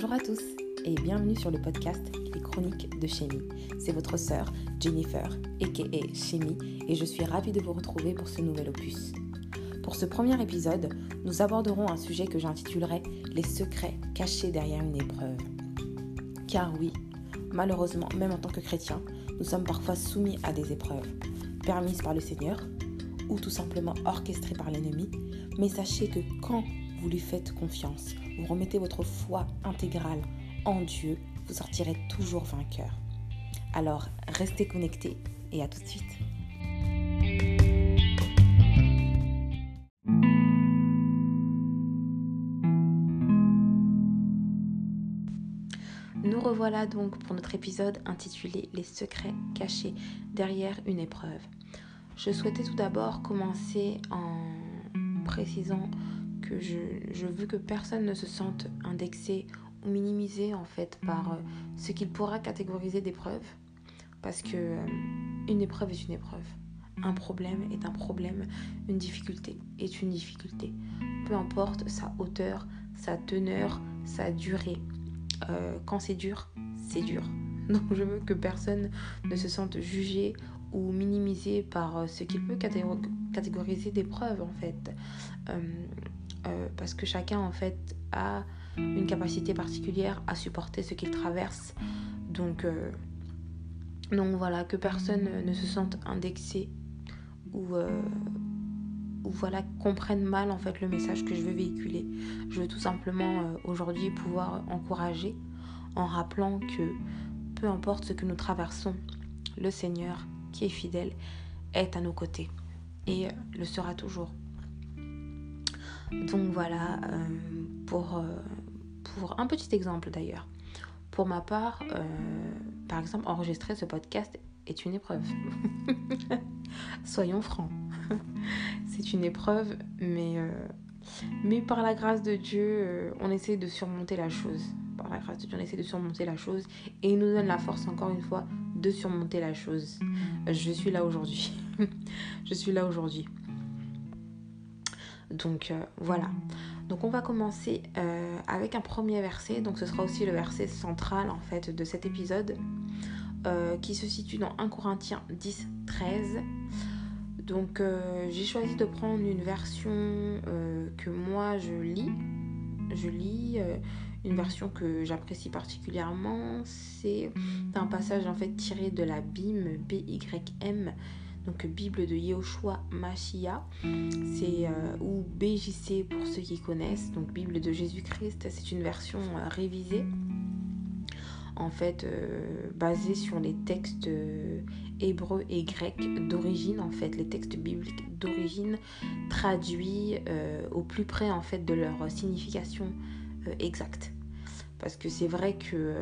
Bonjour à tous et bienvenue sur le podcast Les Chroniques de Chémie. C'est votre sœur Jennifer, aka Chémie, et je suis ravie de vous retrouver pour ce nouvel opus. Pour ce premier épisode, nous aborderons un sujet que j'intitulerai Les secrets cachés derrière une épreuve. Car oui, malheureusement, même en tant que chrétien, nous sommes parfois soumis à des épreuves, permises par le Seigneur ou tout simplement orchestrées par l'ennemi, mais sachez que quand vous lui faites confiance, vous remettez votre foi intégrale en Dieu, vous sortirez toujours vainqueur. Alors, restez connectés et à tout de suite. Nous revoilà donc pour notre épisode intitulé Les secrets cachés derrière une épreuve. Je souhaitais tout d'abord commencer en précisant je, veux que personne ne se sente indexé ou minimisé en fait par euh, ce qu'il pourra catégoriser d'épreuve. Parce que euh, une épreuve est une épreuve. Un problème est un problème. Une difficulté est une difficulté. Peu importe sa hauteur, sa teneur, sa durée. Euh, quand c'est dur, c'est dur. Donc je veux que personne ne se sente jugé ou minimisé par ce qu'il peut catégoriser d'épreuve en fait. Parce que chacun en fait a une capacité particulière à supporter ce qu'il traverse. Donc, euh, voilà, que personne ne se sente indexé ou, euh, ou voilà, comprenne mal en fait le message que je veux véhiculer. Je veux tout simplement aujourd'hui pouvoir encourager en rappelant que peu importe ce que nous traversons, le Seigneur qui est fidèle est à nos côtés et le sera toujours. Donc voilà, euh, pour, euh, pour un petit exemple d'ailleurs. Pour ma part, euh, par exemple, enregistrer ce podcast est une épreuve. Soyons francs. C'est une épreuve, mais, mais par la grâce de Dieu, on essaie de surmonter la chose. Par la grâce de Dieu, on essaie de surmonter la chose. Et il nous donne la force, encore une fois, de surmonter la chose. Je suis là aujourd'hui. Je suis là aujourd'hui. Donc euh, voilà. Donc on va commencer euh, avec un premier verset. Donc ce sera aussi le verset central en fait de cet épisode euh, qui se situe dans 1 Corinthiens 10, 13. Donc j'ai choisi de prendre une version que moi je lis. Je lis une version que j'apprécie particulièrement. C'est un passage en fait tiré de la BIM, B-Y-M donc Bible de Yehoshua Mashiach, c'est euh, ou BJC pour ceux qui connaissent, donc Bible de Jésus-Christ, c'est une version euh, révisée. En fait euh, basée sur les textes hébreux et grecs d'origine en fait les textes bibliques d'origine traduits au plus près en fait de leur signification exacte. Parce que c'est vrai que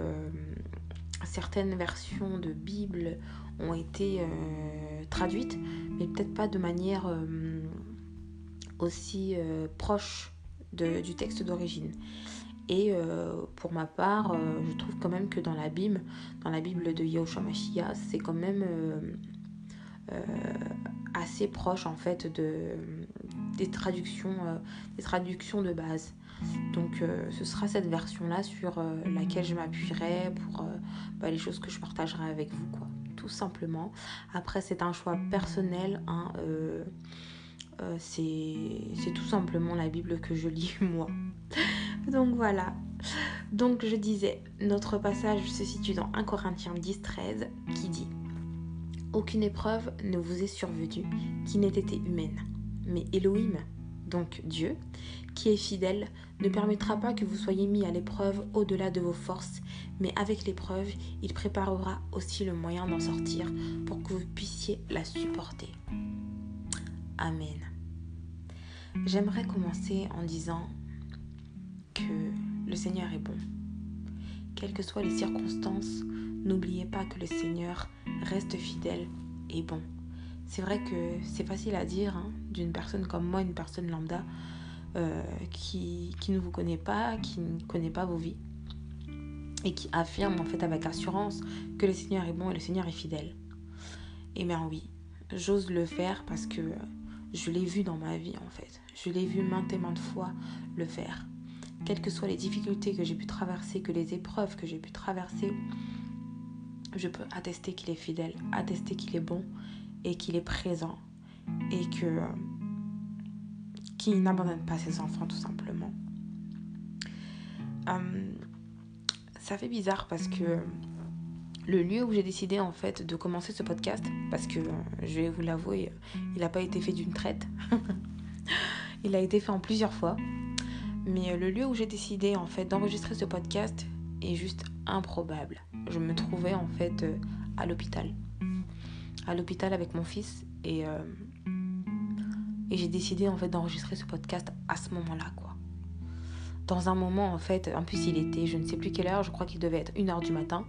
certaines versions de Bible ont été euh, traduites, mais peut-être pas de manière euh, aussi euh, proche du texte d'origine. Et pour ma part, je trouve quand même que dans la Bible, dans la Bible de Yahushua Mashiach, c'est quand même assez proche en fait des traductions de base. Donc ce sera cette version-là sur laquelle je m'appuierai pour bah, les choses que je partagerai avec vous. Quoi tout simplement. Après, c'est un choix personnel. Hein, euh, euh, c'est tout simplement la Bible que je lis moi. Donc voilà. Donc je disais, notre passage se situe dans 1 Corinthiens 10, 13 qui dit Aucune épreuve ne vous est survenue qui n'ait été humaine, mais Elohim, donc Dieu, qui est fidèle, ne permettra pas que vous soyez mis à l'épreuve au-delà de vos forces, mais avec l'épreuve, il préparera aussi le moyen d'en sortir pour que vous puissiez la supporter. Amen. J'aimerais commencer en disant que le Seigneur est bon. Quelles que soient les circonstances, n'oubliez pas que le Seigneur reste fidèle et bon. C'est vrai que c'est facile à dire hein, d'une personne comme moi, une personne lambda, euh, qui, qui, ne vous connaît pas, qui ne connaît pas vos vies et qui affirme en fait avec assurance que le Seigneur est bon et le Seigneur est fidèle. Eh bien oui, j'ose le faire parce que je l'ai vu dans ma vie en fait. Je l'ai vu maintes et maintes fois le faire. quelles que soient les difficultés que j'ai pu traverser, que les épreuves que j'ai pu traverser, je peux attester qu'il est fidèle, attester qu'il est bon et qu'il est présent et que euh, qu'il n'abandonne pas ses enfants tout simplement. Euh, ça fait bizarre parce que le lieu où j'ai décidé en fait de commencer ce podcast, parce que euh, je vais vous l'avouer, il n'a pas été fait d'une traite, il a été fait en plusieurs fois. Mais le lieu où j'ai décidé en fait d'enregistrer ce podcast est juste improbable. Je me trouvais en fait à l'hôpital, à l'hôpital avec mon fils et et j'ai décidé en fait d'enregistrer ce podcast à ce moment-là, quoi. Dans un moment, en fait, en plus il était, je ne sais plus quelle heure, je crois qu'il devait être 1h du matin.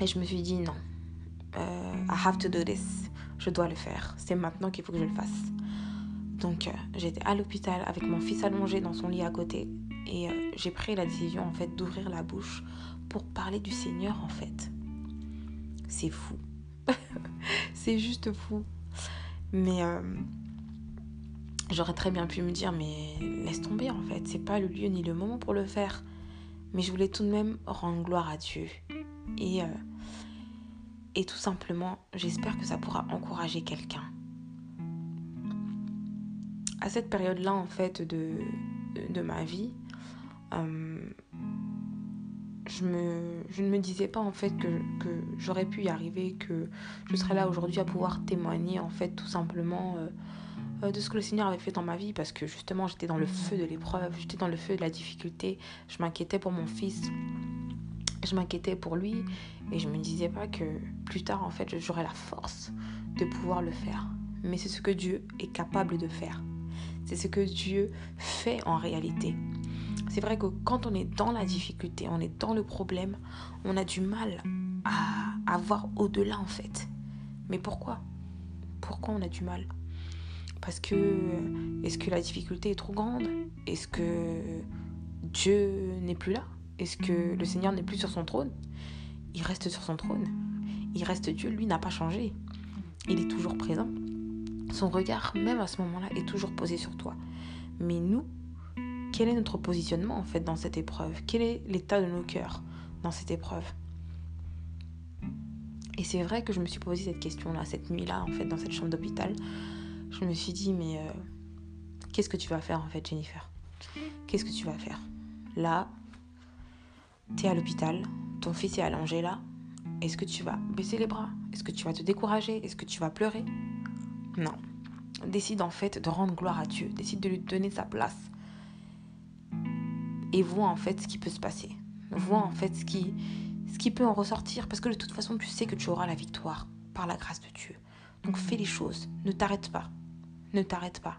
Et je me suis dit non, euh, I have to do this. Je dois le faire. C'est maintenant qu'il faut que je le fasse. Donc euh, j'étais à l'hôpital avec mon fils allongé dans son lit à côté. Et euh, j'ai pris la décision en fait d'ouvrir la bouche pour parler du Seigneur en fait. C'est fou. c'est juste fou. Mais J'aurais très bien pu me dire, mais laisse tomber en fait, c'est pas le lieu ni le moment pour le faire. Mais je voulais tout de même rendre gloire à Dieu. Et, euh, et tout simplement, j'espère que ça pourra encourager quelqu'un. À cette période-là, en fait, de, de, ma vie, euh, je, ne me disais pas en fait que, j'aurais pu y arriver, que je serais là aujourd'hui à pouvoir témoigner en fait tout simplement euh, de ce que le Seigneur avait fait dans ma vie parce que justement j'étais dans le feu de l'épreuve, j'étais dans le feu de la difficulté, je m'inquiétais pour mon fils, je m'inquiétais pour lui et je me disais pas que plus tard en fait j'aurais la force de pouvoir le faire. Mais c'est ce que Dieu est capable de faire. C'est ce que Dieu fait en réalité. C'est vrai que quand on est dans la difficulté, on est dans le problème, on a du mal à, à voir au-delà en fait. Mais pourquoi? Pourquoi on a du mal? Parce que est-ce que la difficulté est trop grande? Est-ce que Dieu n'est plus là? Est-ce que le Seigneur n'est plus sur son trône? Il reste sur son trône. Il reste Dieu, lui n'a pas changé. Il est toujours présent. Son regard, même à ce moment-là, est toujours posé sur toi. Mais nous, quel est notre positionnement en fait dans cette épreuve? Quel est l'état de nos cœurs dans cette épreuve? Et c'est vrai que je me suis posé cette question-là, cette nuit-là, en fait, dans cette chambre d'hôpital je me suis dit, mais euh, qu'est-ce que tu vas faire en fait, Jennifer? Qu'est-ce que tu vas faire? Là, tu es à l'hôpital, ton fils est allongé là. Est-ce que tu vas baisser les bras? Est-ce que tu vas te décourager? Est-ce que tu vas pleurer? Non. Décide en fait de rendre gloire à Dieu. Décide de lui donner sa place. Et vois en fait ce qui peut se passer. Vois en fait ce qui, ce qui peut en ressortir. Parce que de toute façon, tu sais que tu auras la victoire par la grâce de Dieu. Donc fais les choses. Ne t'arrête pas ne t'arrête pas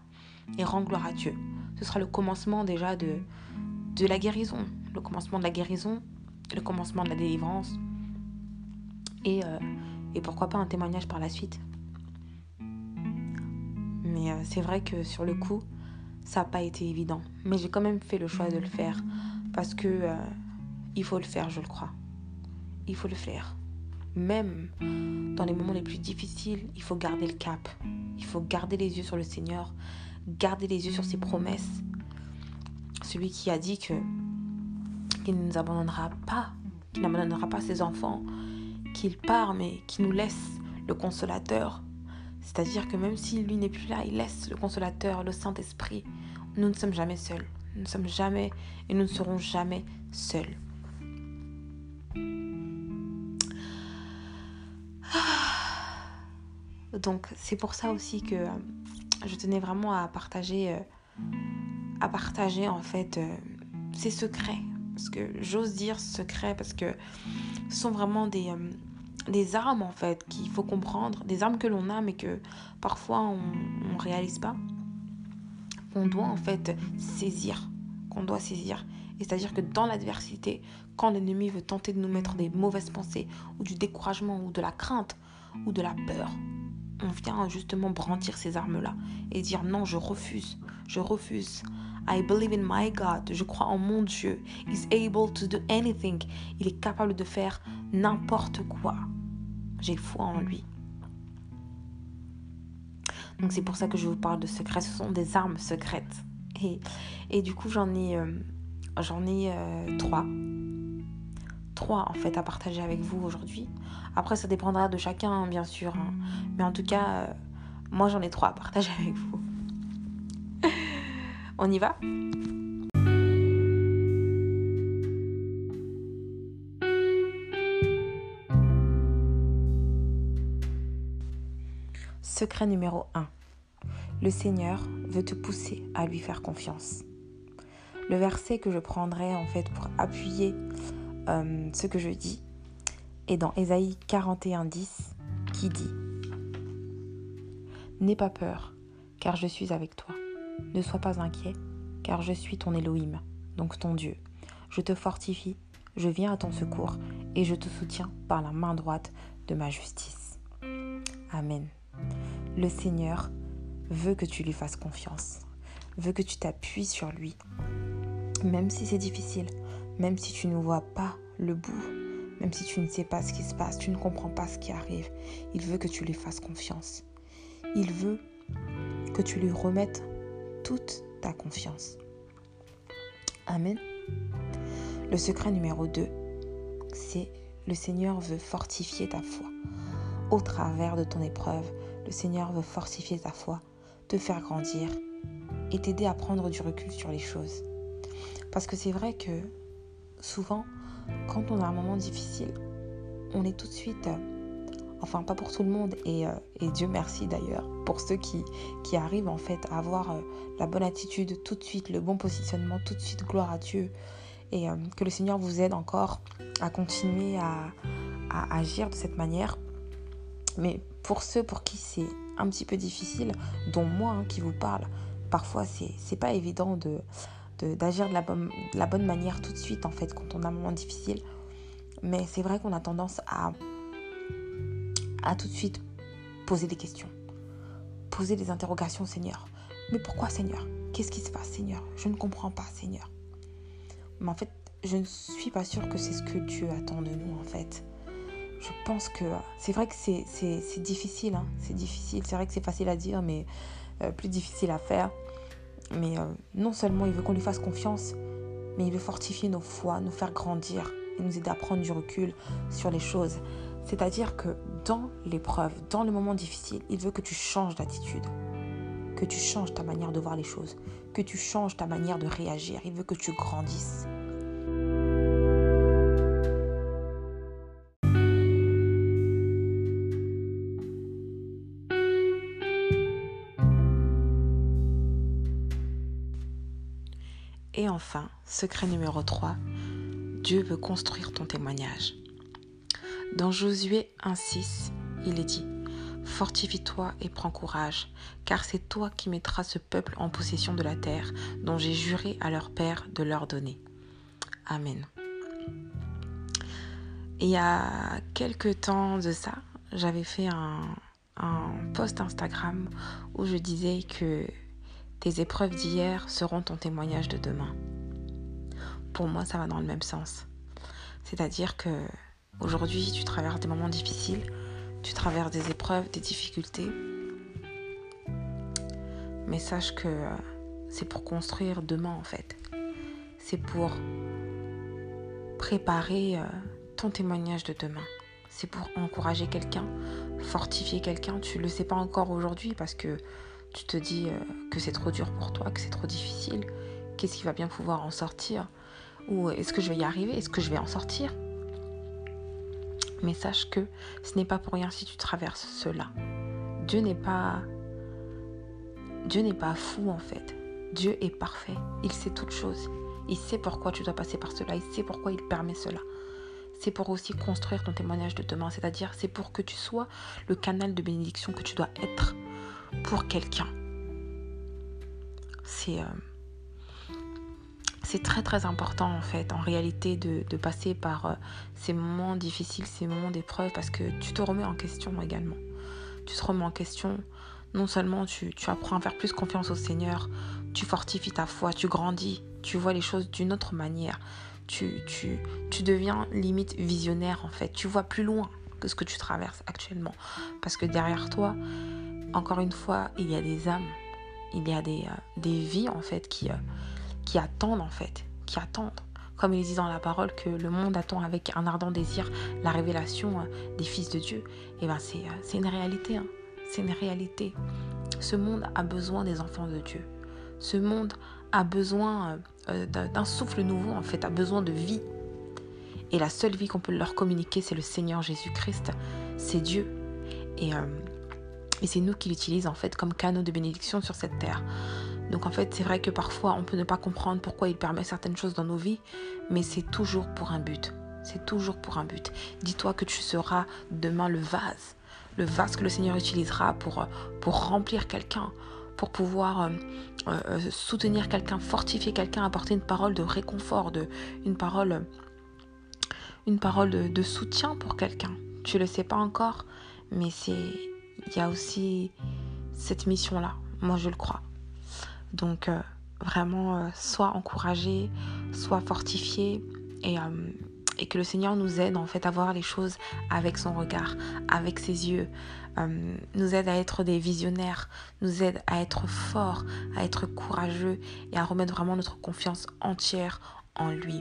et rends gloire à Dieu. Ce sera le commencement déjà de, la guérison, le commencement de la guérison, le commencement de la délivrance et, euh, pourquoi pas un témoignage par la suite. Mais euh, c'est vrai que sur le coup, ça n'a pas été évident. Mais j'ai quand même fait le choix de le faire parce que euh, il faut le faire, je le crois. Il faut le faire. Même dans les moments les plus difficiles, il faut garder le cap. Il faut garder les yeux sur le Seigneur, garder les yeux sur ses promesses. Celui qui a dit qu'il ne nous abandonnera pas, qu'il n'abandonnera pas ses enfants, qu'il part mais qu'il nous laisse le consolateur. C'est-à-dire que même si lui n'est plus là, il laisse le consolateur, le Saint-Esprit. Nous ne sommes jamais seuls. Nous ne sommes jamais et nous ne serons jamais seuls. Donc c'est pour ça aussi que euh, je tenais vraiment à partager, euh, à partager en fait euh, ces secrets. Parce que j'ose dire secrets parce que ce sont vraiment des, des armes en fait qu'il faut comprendre, des armes que l'on a mais que parfois on ne réalise pas. Qu'on doit en fait saisir, qu'on doit saisir. Et c'est-à-dire que dans l'adversité, quand l'ennemi veut tenter de nous mettre des mauvaises pensées ou du découragement ou de la crainte ou de la peur, on vient justement brandir ces armes-là et dire non, je refuse, je refuse. I believe in my God, je crois en mon Dieu. He's able to do anything. Il est capable de faire n'importe quoi. J'ai foi en lui. Donc c'est pour ça que je vous parle de secrets. Ce sont des armes secrètes. Et, et du coup, j'en ai, euh, j'en ai euh, trois. Trois, en fait, à partager avec vous aujourd'hui. Après, ça dépendra de chacun, hein, bien sûr. Hein. Mais en tout cas, euh, moi, j'en ai trois à partager avec vous. On y va? Secret numéro 1. Le Seigneur veut te pousser à lui faire confiance. Le verset que je prendrai en fait pour appuyer euh, ce que je dis est dans Ésaïe 41, 10 qui dit N'aie pas peur, car je suis avec toi. Ne sois pas inquiet, car je suis ton Elohim, donc ton Dieu. Je te fortifie, je viens à ton secours et je te soutiens par la main droite de ma justice. Amen. Le Seigneur veut que tu lui fasses confiance, veut que tu t'appuies sur lui, même si c'est difficile, même si tu ne vois pas le bout, même si tu ne sais pas ce qui se passe, tu ne comprends pas ce qui arrive, il veut que tu lui fasses confiance. Il veut que tu lui remettes toute ta confiance. Amen. Le secret numéro 2, c'est le Seigneur veut fortifier ta foi au travers de ton épreuve, le Seigneur veut fortifier ta foi, te faire grandir et t'aider à prendre du recul sur les choses. Parce que c'est vrai que souvent, quand on a un moment difficile, on est tout de suite, euh, enfin pas pour tout le monde, et, euh, Dieu merci d'ailleurs, pour ceux qui, qui, arrivent en fait à avoir euh, la bonne attitude tout de suite, le bon positionnement tout de suite, gloire à Dieu, et que le Seigneur vous aide encore à continuer à, à agir de cette manière. Mais pour ceux pour qui c'est un petit peu difficile, dont moi hein, qui vous parle, parfois c'est pas évident de d'agir de, la bonne, manière tout de suite en fait quand on a un moment difficile. Mais c'est vrai qu'on a tendance à, à tout de suite poser des questions, poser des interrogations Seigneur. Mais pourquoi Seigneur? Qu'est-ce qui se passe Seigneur? Je ne comprends pas Seigneur. Mais en fait, je ne suis pas sûre que c'est ce que Dieu attend de nous en fait je pense que c'est vrai que c'est difficile. Hein. C'est difficile. C'est vrai que c'est facile à dire, mais euh, plus difficile à faire. Mais euh, non seulement il veut qu'on lui fasse confiance, mais il veut fortifier nos foi, nous faire grandir et nous aider à prendre du recul sur les choses. C'est-à-dire que dans l'épreuve, dans le moment difficile, il veut que tu changes d'attitude, que tu changes ta manière de voir les choses, que tu changes ta manière de réagir. Il veut que tu grandisses. Et enfin, secret numéro 3, Dieu veut construire ton témoignage. Dans Josué 1.6, il est dit, Fortifie-toi et prends courage, car c'est toi qui mettras ce peuple en possession de la terre dont j'ai juré à leur père de leur donner. Amen. il y a quelques temps de ça, j'avais fait un, un post Instagram où je disais que tes épreuves d'hier seront ton témoignage de demain. Pour moi, ça va dans le même sens. C'est-à-dire que aujourd'hui, tu traverses des moments difficiles, tu traverses des épreuves, des difficultés. Mais sache que euh, c'est pour construire demain en fait. C'est pour préparer euh, ton témoignage de demain. C'est pour encourager quelqu'un, fortifier quelqu'un. Tu ne le sais pas encore aujourd'hui parce que tu te dis euh, que c'est trop dur pour toi, que c'est trop difficile, qu'est-ce qui va bien pouvoir en sortir? Ou est-ce que je vais y arriver? Est-ce que je vais en sortir? Mais sache que ce n'est pas pour rien si tu traverses cela. Dieu n'est pas Dieu n'est pas fou en fait. Dieu est parfait. Il sait toutes choses. Il sait pourquoi tu dois passer par cela. Il sait pourquoi il permet cela. C'est pour aussi construire ton témoignage de demain. C'est-à-dire, c'est pour que tu sois le canal de bénédiction que tu dois être pour quelqu'un. C'est euh, c'est très très important en fait en réalité de, passer par euh, ces moments difficiles, ces moments d'épreuve parce que tu te remets en question également. Tu te remets en question. Non seulement tu, apprends à faire plus confiance au Seigneur, tu fortifies ta foi, tu grandis, tu vois les choses d'une autre manière. Tu, tu, tu deviens limite visionnaire en fait. Tu vois plus loin que ce que tu traverses actuellement. Parce que derrière toi, encore une fois, il y a des âmes. il y a des, des vies en fait qui, qui attendent en fait, qui attendent. Comme il dit dans la parole que le monde attend avec un ardent désir la révélation des fils de Dieu. Et eh ben c'est une réalité, hein. c'est une réalité. Ce monde a besoin des enfants de Dieu. Ce monde a besoin d'un souffle nouveau en fait, a besoin de vie. Et la seule vie qu'on peut leur communiquer, c'est le Seigneur Jésus-Christ, c'est Dieu. Et, euh, et c'est nous qui l'utilisons en fait comme canaux de bénédiction sur cette terre. Donc en fait, c'est vrai que parfois on peut ne pas comprendre pourquoi il permet certaines choses dans nos vies, mais c'est toujours pour un but. C'est toujours pour un but. Dis-toi que tu seras demain le vase, le vase que le Seigneur utilisera pour, pour remplir quelqu'un, pour pouvoir euh, euh, soutenir quelqu'un, fortifier quelqu'un, apporter une parole de réconfort, de, une parole, une parole de, soutien pour quelqu'un. Tu le sais pas encore, mais c'est il y a aussi cette mission-là. Moi, je le crois. Donc, euh, vraiment, euh, sois encouragé, sois fortifié et, euh, et, que le Seigneur nous aide en fait à voir les choses avec son regard, avec ses yeux, nous aide à être des visionnaires, nous aide à être forts, à être courageux et à remettre vraiment notre confiance entière en lui.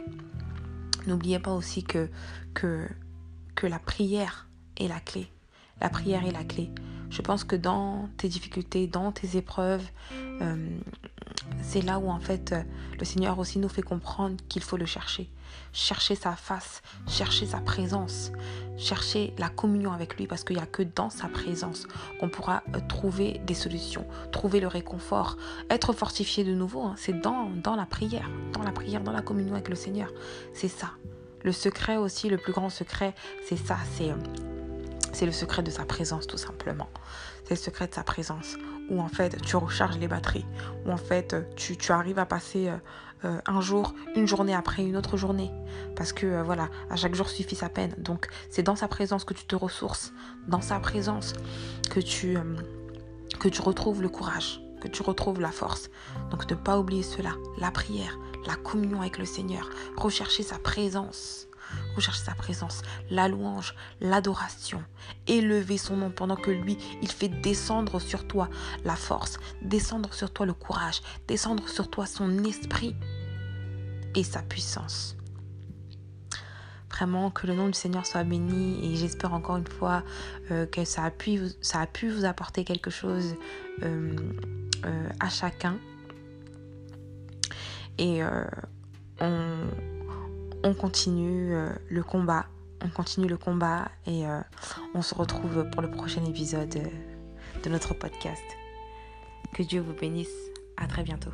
N'oubliez pas aussi que, que, que la prière est la clé. La prière est la clé. Je pense que dans tes difficultés, dans tes épreuves, euh, c'est là où en fait le Seigneur aussi nous fait comprendre qu'il faut le chercher. Chercher sa face, chercher sa présence, chercher la communion avec lui parce qu'il n'y a que dans sa présence qu'on pourra euh, trouver des solutions, trouver le réconfort, être fortifié de nouveau. Hein. C'est dans, dans la prière, dans la prière, dans la communion avec le Seigneur. C'est ça. Le secret aussi, le plus grand secret, c'est ça, c'est euh, c'est le secret de sa présence tout simplement. C'est le secret de sa présence où en fait tu recharges les batteries, où en fait tu, arrives à passer euh, euh, un jour, une journée après une autre journée. Parce que euh, voilà, à chaque jour suffit sa peine. Donc c'est dans sa présence que tu te ressources, dans sa présence que tu, que tu retrouves le courage, que tu retrouves la force. Donc ne pas oublier cela, la prière, la communion avec le Seigneur, rechercher sa présence rechercher sa présence, la louange, l'adoration, élever son nom pendant que lui, il fait descendre sur toi la force, descendre sur toi le courage, descendre sur toi son esprit et sa puissance. Vraiment que le nom du Seigneur soit béni et j'espère encore une fois euh, que ça a, pu, ça a pu vous apporter quelque chose euh, euh, à chacun. Et on, on continue euh, le combat. On continue le combat et euh, on se retrouve pour le prochain épisode euh, de notre podcast. Que Dieu vous bénisse. À très bientôt.